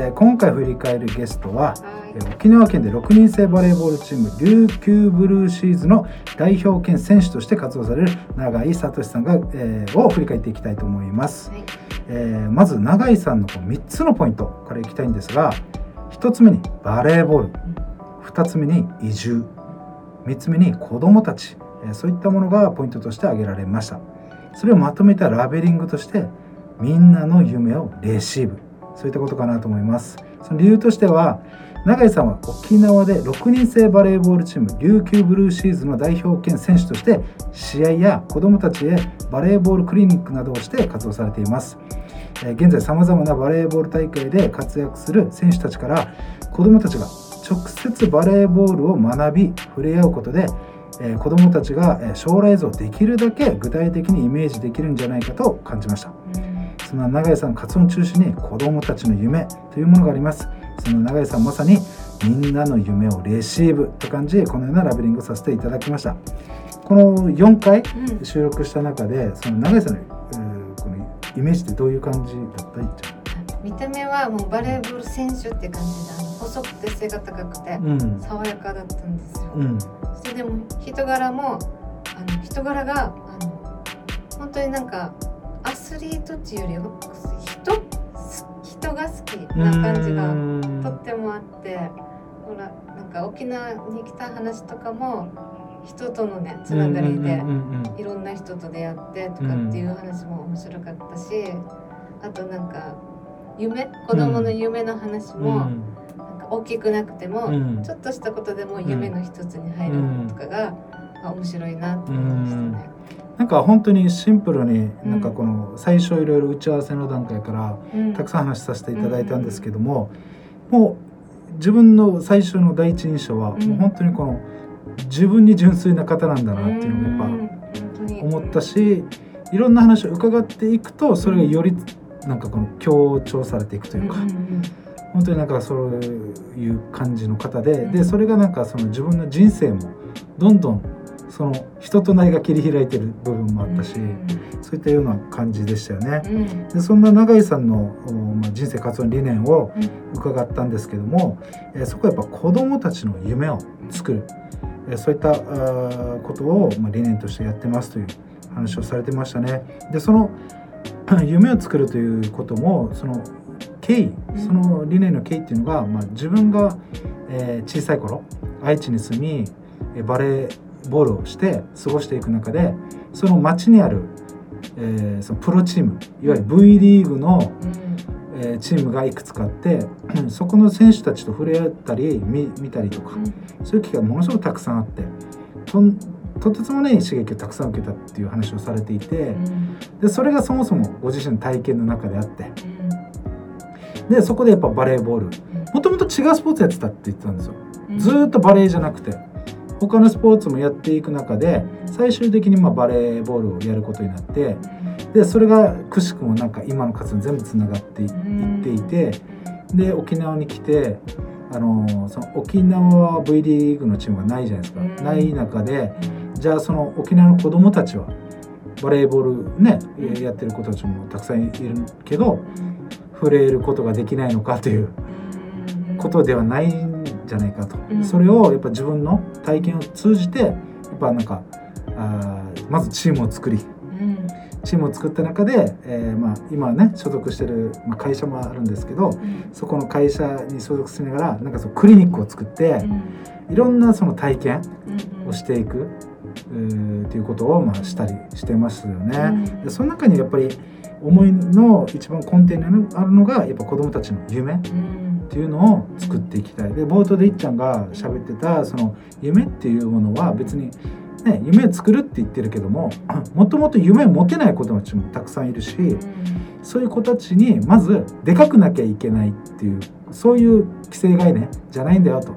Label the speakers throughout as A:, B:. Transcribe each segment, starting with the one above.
A: えー、今回振り返るゲストは、えー、沖縄県で6人制バレーボールチーム琉球ブルーシーズの代表兼選手として活動される永井聡さんが、えー、を振り返っていきたいと思います、はい、えー、まず永井さんのこう3つのポイントからいきたいんですが1つ目にバレーボール2つ目に移住3つ目に子どもたち、えー、そういったものがポイントとして挙げられました。それをまとめたラベリングとしてみんなの夢をレシーブそういったことかなと思います。その理由としては永井さんは沖縄で6人制バレーボールチーム琉球ブルーシーズの代表兼選手として試合や子どもたちへバレーボールクリニックなどをして活動されています。現在さまざまなバレーボール大会で活躍する選手たちから子どもたちが直接バレーボールを学び触れ合うことで子どもたちが将来像をできるだけ具体的にイメージできるんじゃないかと感じました、その永井さん活動中心に子どもたちの夢というものがあります。その永井さんまさにみんなの夢をレシーブと感じこのようなラベリングさせていただきました。この4回収録した中で、その永井さんの、このイメージってどういう感じだった？いっちゃ
B: 見た目はもうバレーボール選手って感じであの細くて背が高くて、爽やかだったんですよ、うん、そしてでも人柄もあの人柄があの本当になんかアスリートっていうより人人が好きな感じがとってもあってほらなんか沖縄に来た話とかも人とのねつながりでいろんな人と出会ってとかっていう話も面白かったしあとなんか夢子供の夢の話も、なんか大きくなくても、ちょっとしたことでも夢の一つに入るとかが、面白いなと思いましたね。
A: なんか本当にシンプルになんかこの最初いろいろ打ち合わせの段階からたくさん話させていただいたんですけども、もう自分の最初の第一印象はもう本当にこの自分に純粋な方なんだなっていうのがやっぱ思ったしいろんな話を伺っていくとそれがよりなんかこの強調されていくというか、本当になんかそういう感じの方で、でそれがなんかその自分の人生もどんどんその人となりが切り開いてる部分もあったし、そういったような感じでしたよね。でそんな永井さんの、まあ、人生活動理念を伺ったんですけども、えそこはやっぱ子どもたちの夢を作る、えそういったことを、まあ、理念としてやってますという話をされてましたね。でその 夢を作るということもその経緯その理念の経緯っていうのが、まあ、自分が、えー、小さい頃愛知に住みバレーボールをして過ごしていく中でその町にある、えー、そのプロチームいわゆる V リーグの、えー、チームがいくつかあってそこの選手たちと触れ合ったり見見たりとか、そういう機会がものすごくたくさんあってととてつもない刺激をたくさん受けたっていう話をされていて、うん、でそれがそもそもご自身の体験の中であって、うん、でそこでやっぱバレーボールもともと違うスポーツやってたって言ってたんですよ、うん、ずっとバレーじゃなくて他のスポーツもやっていく中で最終的にまあバレーボールをやることになってでそれがくしくもなんか今の活動に全部つながっていっていてで沖縄に来てあのその沖縄 V リーグのチームがないじゃないですか、ない中で、じゃあその沖縄の子どもたちはバレーボールね、やってる子たちもたくさんいるけど、触れることができないのかということではないんじゃないかと、それをやっぱ自分の体験を通じてやっぱなんかあまずチームを作り、チームを作った中で、えー、まあ、今ね所属してる、まあ、会社もあるんですけど、うん、そこの会社に所属しながらなんかそのクリニックを作って、うん、いろんなその体験をしていく、っていうことをまあしたりしてますよね。うん、でその中にやっぱり思いの一番根底にあるのがやっぱ子どもたちの夢っていうのを作っていきたい。で冒頭でいっちゃんが喋ってたその夢っていうものは別にね、夢を作るって言ってるけども もともと夢を持てない子たちもたくさんいるし、そういう子たちにまずでかくなきゃいけないっていうそういう既成概念じゃないんだよと。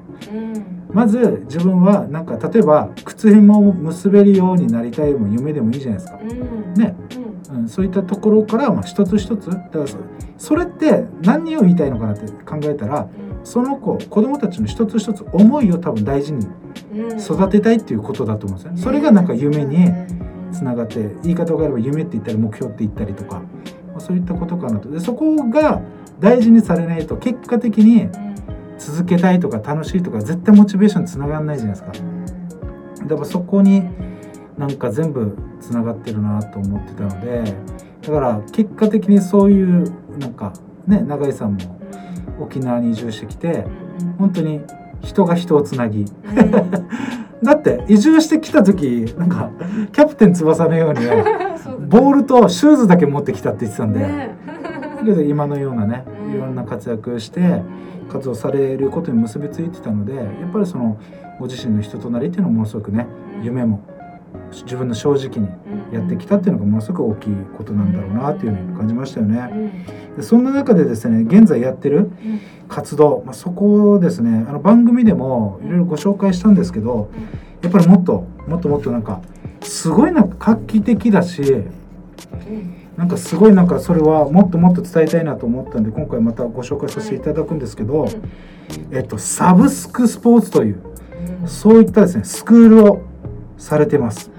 A: まず自分はなんか例えば靴紐を結べるようになりたいも夢でもいいじゃないですか。ね、うん、そういったところからまあ一つ一つ。だからそれって何を言いたいのかなって考えたらその子子供たちの一つ一つ思いを多分大事に育てたいっていうことだと思うんですね。それがなんか夢につながって言い方を変えれば夢って言ったり目標って言ったりとかそういったことかなと。でそこが大事にされないと結果的に続けたいとか楽しいとか絶対モチベーションつながらないじゃないですか。だからそこになんか全部つながってるなと思ってたのでだから結果的にそういうなんかね永井さんも沖縄に移住してきて本当に人が人をつなぎ、だって移住してきた時なんかキャプテン翼のように ボールとシューズだけ持ってきたって言ってたんで、ね、今のようなねいろんな活躍して活動されることに結びついてたのでやっぱりそのご自身の人となりっていうのもものすごくね夢も自分の正直にやってきたっていうのがものすごく大きいことなんだろうなっていうふうに感じましたよね。でそんな中でですね現在やってる活動、まあ、そこをですねあの番組でもいろいろご紹介したんですけどやっぱりもっともっともっとなんかすごいなんか画期的だしなんかすごいなんかそれはもっともっと伝えたいなと思ったんで今回またご紹介させていただくんですけど、えっと、サブスクスポーツというそういったですねスクールをされてます。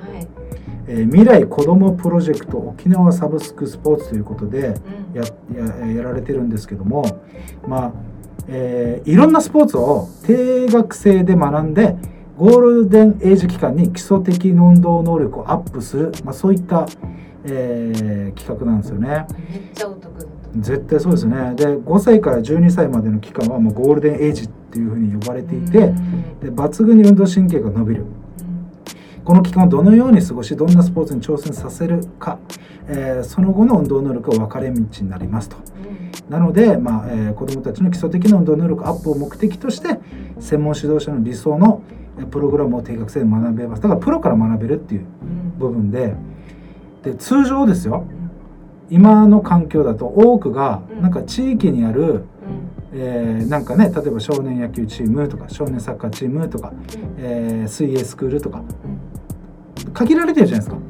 A: えー、未来子どもプロジェクト沖縄サブスクスポーツということでやややられてるんですけどもまあ、えー、いろんなスポーツを低学生で学んでゴールデンエイジ期間に基礎的運動能力をアップする、まあ、そういった、えー、企画なんですよね。
B: めっちゃお得。
A: 絶対そうですね。で5歳から12歳までの期間はもうゴールデンエイジっていうふうに呼ばれていて、で抜群に運動神経が伸びる。この期間をどのように過ごしどんなスポーツに挑戦させるか、えー、その後の運動能力が分かれ道になりますと。なので、まあえー、子どもたちの基礎的な運動能力アップを目的として専門指導者の理想のプログラムを低学生で学べます。だからプロから学べるっていう部分でで通常ですよ。今の環境だと多くがなんか地域にある、えー、なんかね例えば少年野球チームとか少年サッカーチームとか、えー、水泳スクールとか。限られてるじゃないですか。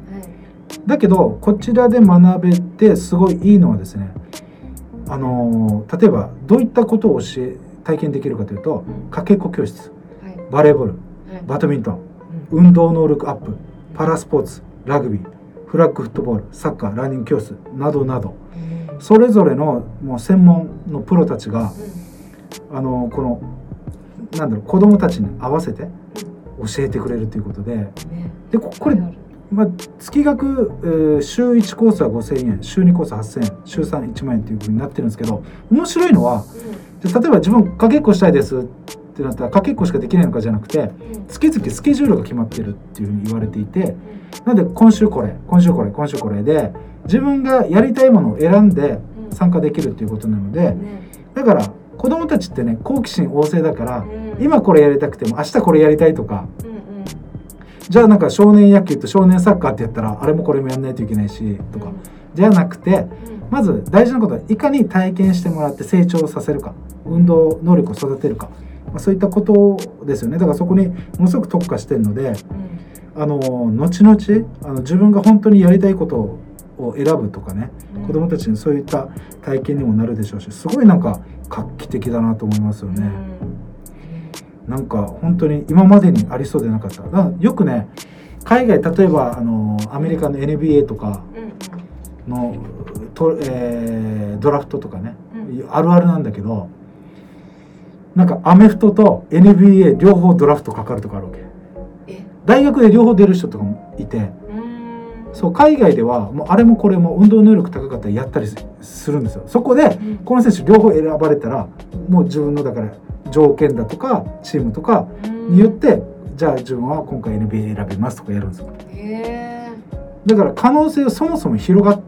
A: だけどこちらで学べてすごいいいのはですねあの例えばどういったことを教え体験できるかというとかけっこ教室、バレーボール、バドミントン、運動能力アップ。パラスポーツ。ラグビーフラッグフットボールサッカーランニング教室などなど。それぞれのもう専門のプロたちがあのこのなんだろう子供たちに合わせて教えてくれるということで。でこれ、まあ、月額、えー、週1コースは5,000円週2コースは8,000円週31万円というふうになってるんですけど面白いのは、で例えば自分かけっこしたいですってなったらかけっこしかできないのかじゃなくて月々スケジュールが決まってるっていうふうに言われていてなので今週これ今週これ今週これで自分がやりたいものを選んで参加できるっていうことなのでだから子供たちってね好奇心旺盛だから、今これやりたくても明日これやりたいとか、じゃあなんか少年野球と少年サッカーってやったらあれもこれもやんないといけないしとか、じゃなくてまず大事なことはいかに体験してもらって成長させるか。運動能力を育てるか、まあ、そういったことですよね。だからそこにものすごく特化してるので、あの後々あの自分が本当にやりたいことを選ぶとかね、子どもたちにそういった体験にもなるでしょうしすごいなんか画期的だなと思いますよね。なんか本当に今までにありそうでなかった。だよくね海外例えばあのアメリカの NBA とかのと、えー、ドラフトとかね、あるあるなんだけどなんかアメフトと NBA 両方ドラフトかかるとかあるわけ大学で両方出る人とかもいてそう海外ではもうあれもこれも運動能力高かったらやったりするんですよ。そこでこの選手両方選ばれたらもう自分のだから条件だとかチームとかによってじゃあ自分は今回 NBA 選びますとかやるんですよ。だから可能性をそもそも広が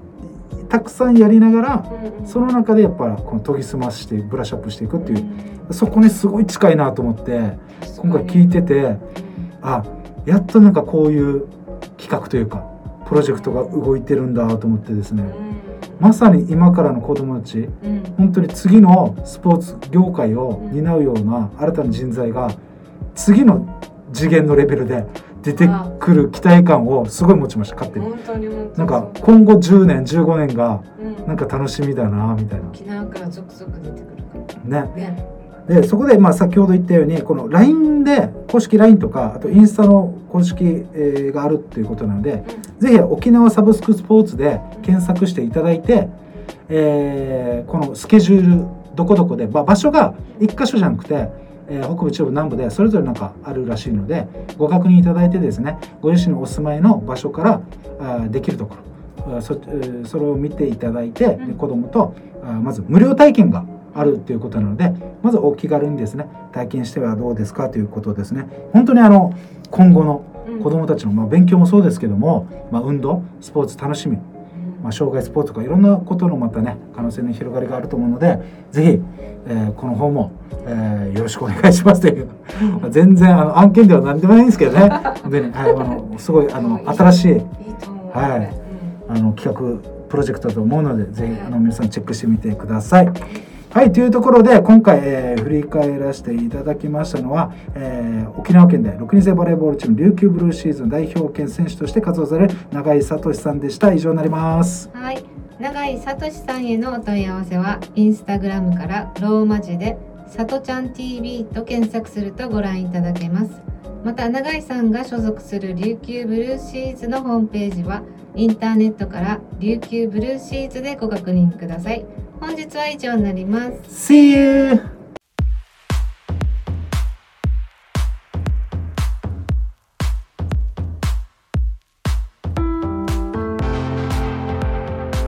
A: たくさんやりながらその中でやっぱこの研ぎ澄ましてブラッシュアップしていくっていうそこにすごい近いなと思って今回聞いててあやっとなんかこういう企画というかプロジェクトが動いてるんだと思ってですね、まさに今からの子どもたち、うん、本当に次のスポーツ業界を担うような新たな人材が次の次元のレベルで出てくる期待感をすごい持ちました勝手に。なんか今後10年15年がなんか楽しみだなみたいな、
B: 沖縄から続々出てくる
A: ね。ねでそこでまあ先ほど言ったようにこの LINE で公式 LINE とかあとインスタの公式、えがあるっていうことなので、ぜひ沖縄サブスクスポーツで検索していただいてえー、このスケジュールどこどこで、まあ、場所が1箇所じゃなくて、えー、北部中部南部でそれぞれなんかあるらしいのでご確認いただいてですねご自身のお住まいの場所からあできるところそそれを見ていただいて、うん、子どもとあまず無料体験があるということなのでまずお気軽にですね体験してはどうですかということですね。本当にあの今後の子どもたちの、まあ、勉強もそうですけども、まあ、運動スポーツ楽しみ、まあ、障害スポーツとかいろんなことのまたね可能性の広がりがあると思うので是非、えー、この方も、えー、よろしくお願いしますという 全然あの案件では何でもないんですけどね。はい、あのすごいあの新しいはい、あの企画プロジェクトだと思うのでぜひあの皆さんチェックしてみてください。はいというところで今回、えー、振り返らせていただきましたのは、えー、沖縄県で6人制バレーボールチーム琉球ブルーシーズン代表兼選手として活動される永井聡さんでした。以上になります。
B: はい。永井聡さんへのお問い合わせはインスタグラムからローマ字で「さとちゃん TV」と検索するとご覧いただけます。また永井さんが所属する琉球ブルーシーズのホームページはインターネットから琉球ブルーシーズでご確認ください。本日は以上になります。
A: See you!